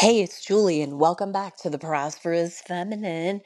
Hey, it's Julie, and welcome back to the Prosperous Feminine.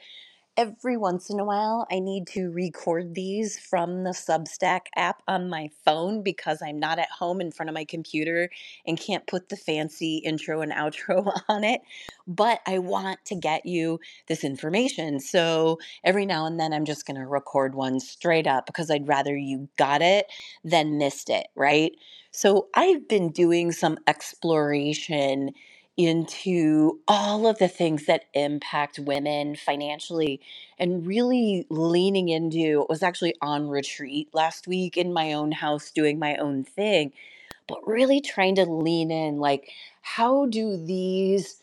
Every once in a while, I need to record these from the Substack app on my phone because I'm not at home in front of my computer and can't put the fancy intro and outro on it. But I want to get you this information. So every now and then, I'm just going to record one straight up because I'd rather you got it than missed it, right? So I've been doing some exploration into all of the things that impact women financially and really leaning into it was actually on retreat last week in my own house doing my own thing but really trying to lean in like how do these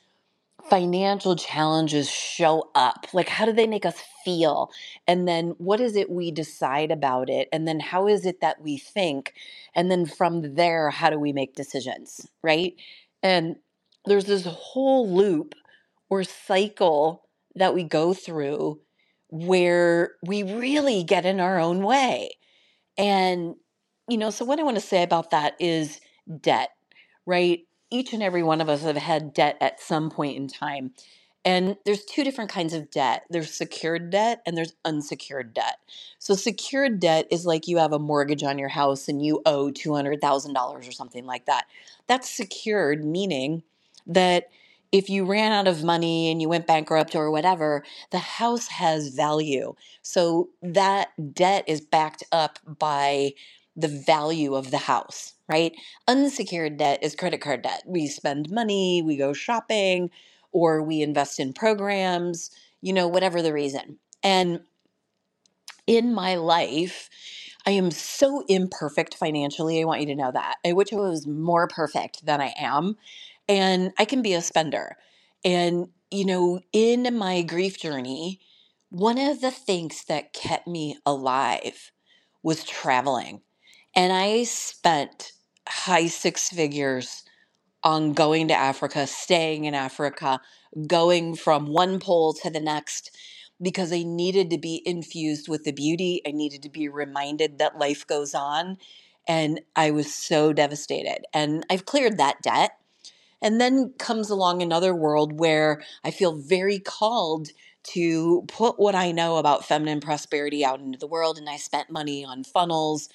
financial challenges show up? Like how do they make us feel? And then what is it we decide about it? And then how is it that we think? And then from there how do we make decisions right? And there's this whole loop or cycle that we go through where we really get in our own way. And, you know, so what I want to say about that is debt, right? Each and every one of us have had debt at some point in time. And there's two different kinds of debt there's secured debt and there's unsecured debt. So, secured debt is like you have a mortgage on your house and you owe $200,000 or something like that. That's secured, meaning that if you ran out of money and you went bankrupt or whatever, the house has value. So that debt is backed up by the value of the house, right? Unsecured debt is credit card debt. We spend money, we go shopping, or we invest in programs, you know, whatever the reason. And in my life, I am so imperfect financially. I want you to know that. Eh, I wish I was more perfect than I am and I can be a spender. And, you know, in my grief journey, one of the things that kept me alive was traveling. And I spent high six figures on going to Africa, staying in Africa, going from one pole to the next because I needed to be infused with the beauty. I needed to be reminded that life goes on. And I was so devastated. And I've cleared that debt. And then comes along another world where I feel very called to put what I know about feminine prosperity out into the world. And I spent money on funnels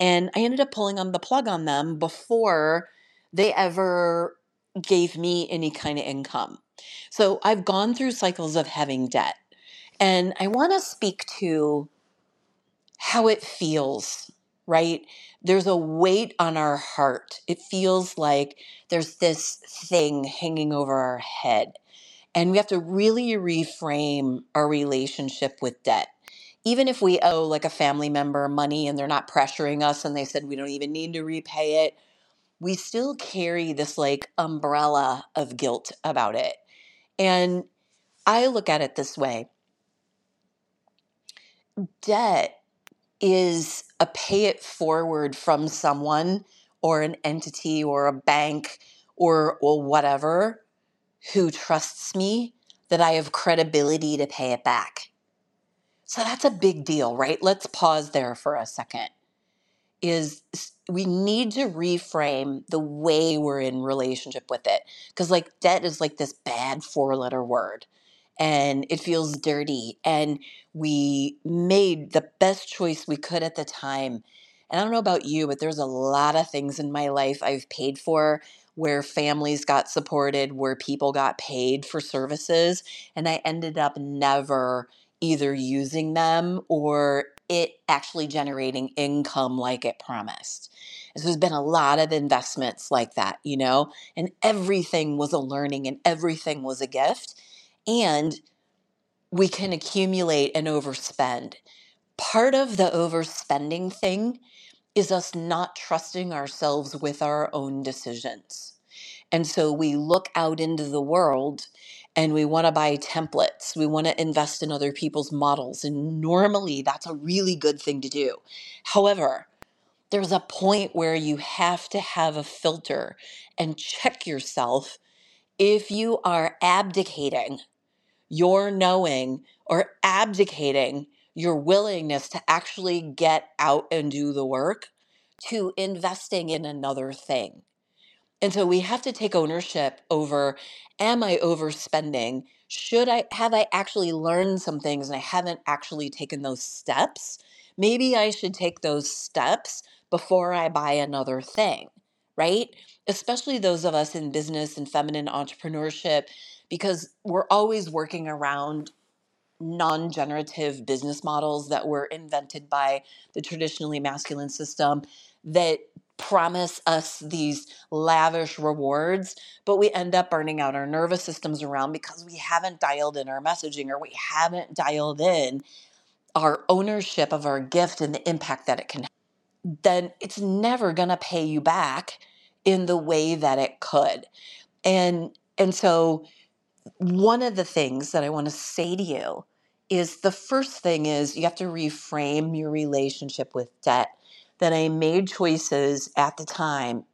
and I ended up pulling on the plug on them before they ever gave me any kind of income. So I've gone through cycles of having debt. And I want to speak to how it feels, right? There's a weight on our heart. It feels like there's this thing hanging over our head. And we have to really reframe our relationship with debt. Even if we owe like a family member money and they're not pressuring us and they said we don't even need to repay it, we still carry this like umbrella of guilt about it. And I look at it this way debt is a pay it forward from someone or an entity or a bank or or whatever who trusts me that I have credibility to pay it back. So that's a big deal, right? Let's pause there for a second. Is we need to reframe the way we're in relationship with it because like debt is like this bad four letter word and it feels dirty. And we made the best choice we could at the time. And I don't know about you, but there's a lot of things in my life I've paid for where families got supported, where people got paid for services. And I ended up never either using them or it actually generating income like it promised. so there's been a lot of investments like that, you know, and everything was a learning and everything was a gift and we can accumulate and overspend. Part of the overspending thing is us not trusting ourselves with our own decisions. And so we look out into the world and we want to buy templates. We want to invest in other people's models. And normally that's a really good thing to do. However, there's a point where you have to have a filter and check yourself if you are abdicating your knowing or abdicating your willingness to actually get out and do the work to investing in another thing. And so we have to take ownership over am I overspending? Should I have I actually learned some things and I haven't actually taken those steps? Maybe I should take those steps before I buy another thing, right? Especially those of us in business and feminine entrepreneurship, because we're always working around non generative business models that were invented by the traditionally masculine system that promise us these lavish rewards, but we end up burning out our nervous systems around because we haven't dialed in our messaging or we haven't dialed in our ownership of our gift and the impact that it can have. Then it's never going to pay you back in the way that it could. And and so one of the things that I want to say to you is the first thing is you have to reframe your relationship with debt. That I made choices at the time,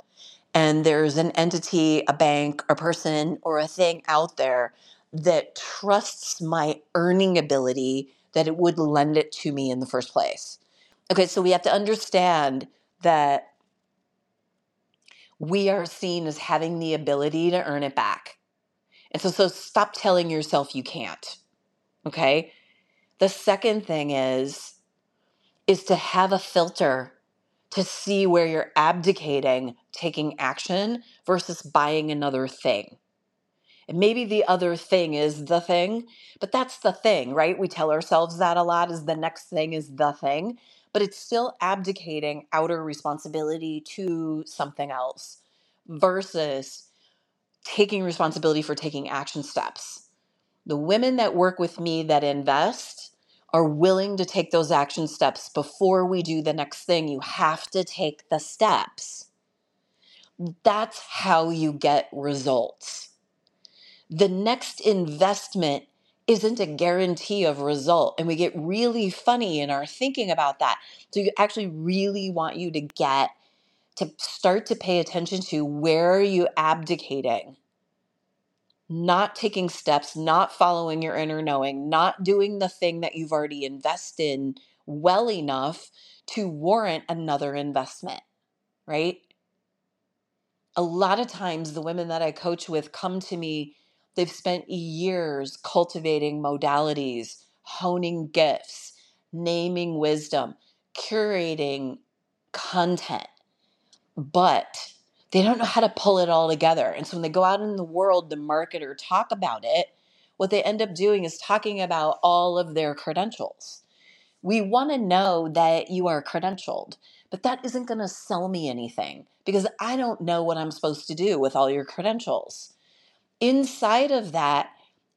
and there's an entity, a bank, a person, or a thing out there that trusts my earning ability that it would lend it to me in the first place. Okay, so we have to understand that we are seen as having the ability to earn it back. And so, so stop telling yourself you can't. Okay. The second thing is, is to have a filter to see where you're abdicating taking action versus buying another thing. And maybe the other thing is the thing, but that's the thing, right? We tell ourselves that a lot is the next thing is the thing, but it's still abdicating outer responsibility to something else versus taking responsibility for taking action steps. The women that work with me that invest are willing to take those action steps before we do the next thing. You have to take the steps. That's how you get results. The next investment isn't a guarantee of result. And we get really funny in our thinking about that. So, you actually really want you to get to start to pay attention to where are you abdicating. Not taking steps not following your inner knowing not doing the thing that you've already invested in well enough to warrant another investment right? A lot of times the women that i coach with come to me they've spent years cultivating modalities honing gifts naming wisdom curating content but they don't know how to pull it all together. And so when they go out in the world to market or talk about it, what they end up doing is talking about all of their credentials. We want to know that you are credentialed, but that isn't going to sell me anything because I don't know what I'm supposed to do with all your credentials. Inside of that,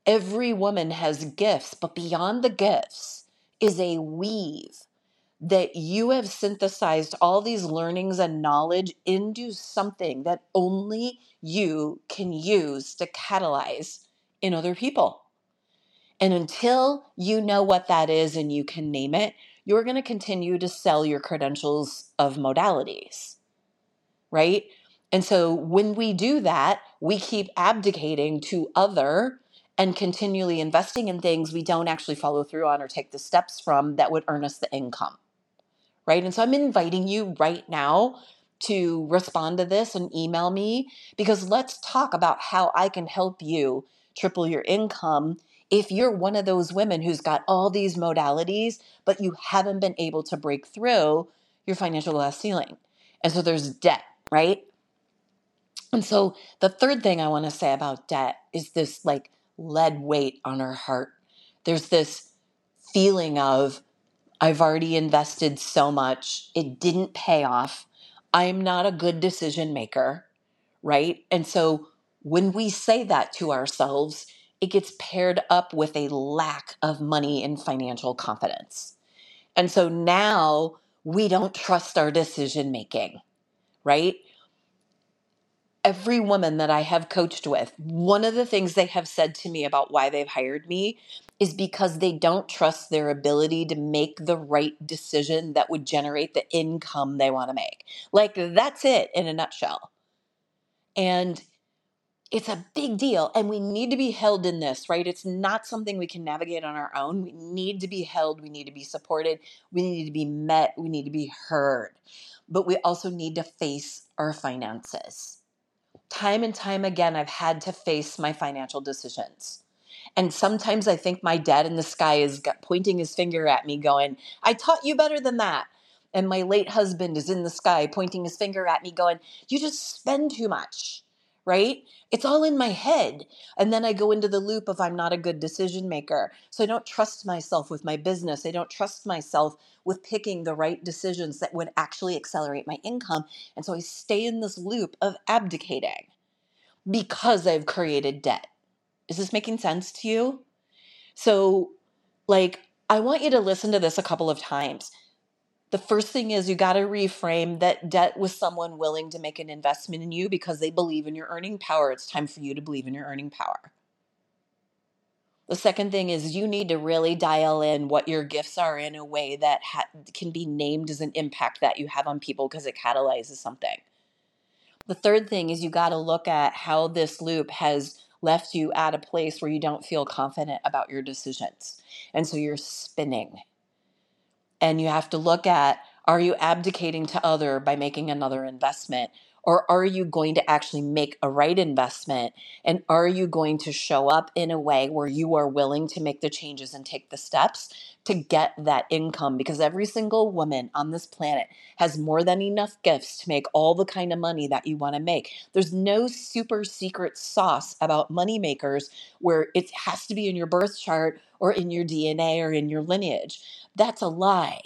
every woman has gifts, but beyond the gifts is a weave that you have synthesized all these learnings and knowledge into something that only you can use to catalyze in other people. And until you know what that is and you can name it, you're going to continue to sell your credentials of modalities, right? And so when we do that, we keep abdicating to other and continually investing in things we don't actually follow through on or take the steps from that would earn us the income right? And so I'm inviting you right now to respond to this and email me because let's talk about how I can help you triple your income if you're one of those women who's got all these modalities, but you haven't been able to break through your financial glass ceiling. And so there's debt, right? And so the third thing I want to say about debt is this like lead weight on our heart. There's this feeling of I've already invested so much. It didn't pay off. I'm not a good decision maker, right? And so when we say that to ourselves, it gets paired up with a lack of money and financial confidence. And so now we don't trust our decision making, right? every woman that I have coached with, one of the things they have said to me about why they've hired me is because they don't trust their ability to make the right decision that would generate the income they want to make. Like, that's it in a nutshell. And it's a big deal, and we need to be held in this, right? It's not something we can navigate on our own. We need to be held, we need to be supported, we need to be met, we need to be heard. But we also need to face our finances time and time again, I've had to face my financial decisions. And sometimes I think my dad in the sky is pointing his finger at me, going, I taught you better than that. And my late husband is in the sky pointing his finger at me, going, You just spend too much, right? It's all in my head. And then I go into the loop of I'm not a good decision maker. So I don't trust myself with my business. I don't trust myself with picking the right decisions that would actually accelerate my income. And so I stay in this loop of abdicating because I've created debt. Is this making sense to you? So, like, I want you to listen to this a couple of times. The first thing is you got to reframe that debt with someone willing to make an investment in you because they believe in your earning power. It's time for you to believe in your earning power. The second thing is you need to really dial in what your gifts are in a way that ha- can be named as an impact that you have on people because it catalyzes something. The third thing is you got to look at how this loop has left you at a place where you don't feel confident about your decisions. And so you're spinning. And you have to look at are you abdicating to other by making another investment? Or are you going to actually make a right investment? And are you going to show up in a way where you are willing to make the changes and take the steps to get that income? Because every single woman on this planet has more than enough gifts to make all the kind of money that you want to make. There's no super secret sauce about money makers where it has to be in your birth chart or in your DNA or in your lineage. That's a lie.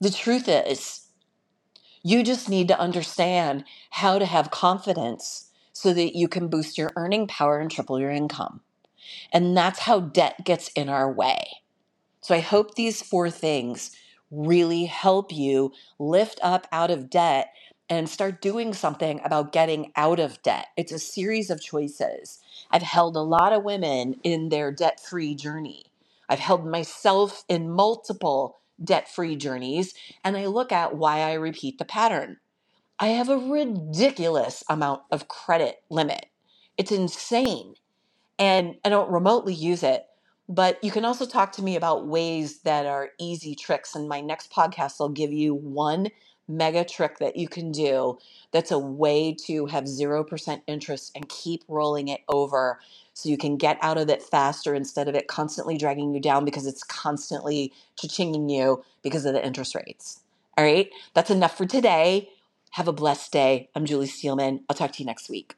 The truth is, you just need to understand how to have confidence so that you can boost your earning power and triple your income. And that's how debt gets in our way. So I hope these four things really help you lift up out of debt and start doing something about getting out of debt. It's a series of choices. I've held a lot of women in their debt free journey. I've held myself in multiple debt free journeys and I look at why I repeat the pattern. I have a ridiculous amount of credit limit. It's insane. And I don't remotely use it. But you can also talk to me about ways that are easy tricks. And my next podcast, I'll give you one mega trick that you can do that's a way to have 0% interest and keep rolling it over so you can get out of it faster instead of it constantly dragging you down because it's constantly cha-chinging you because of the interest rates. All right, that's enough for today. Have a blessed day. I'm Julie Steelman. I'll talk to you next week.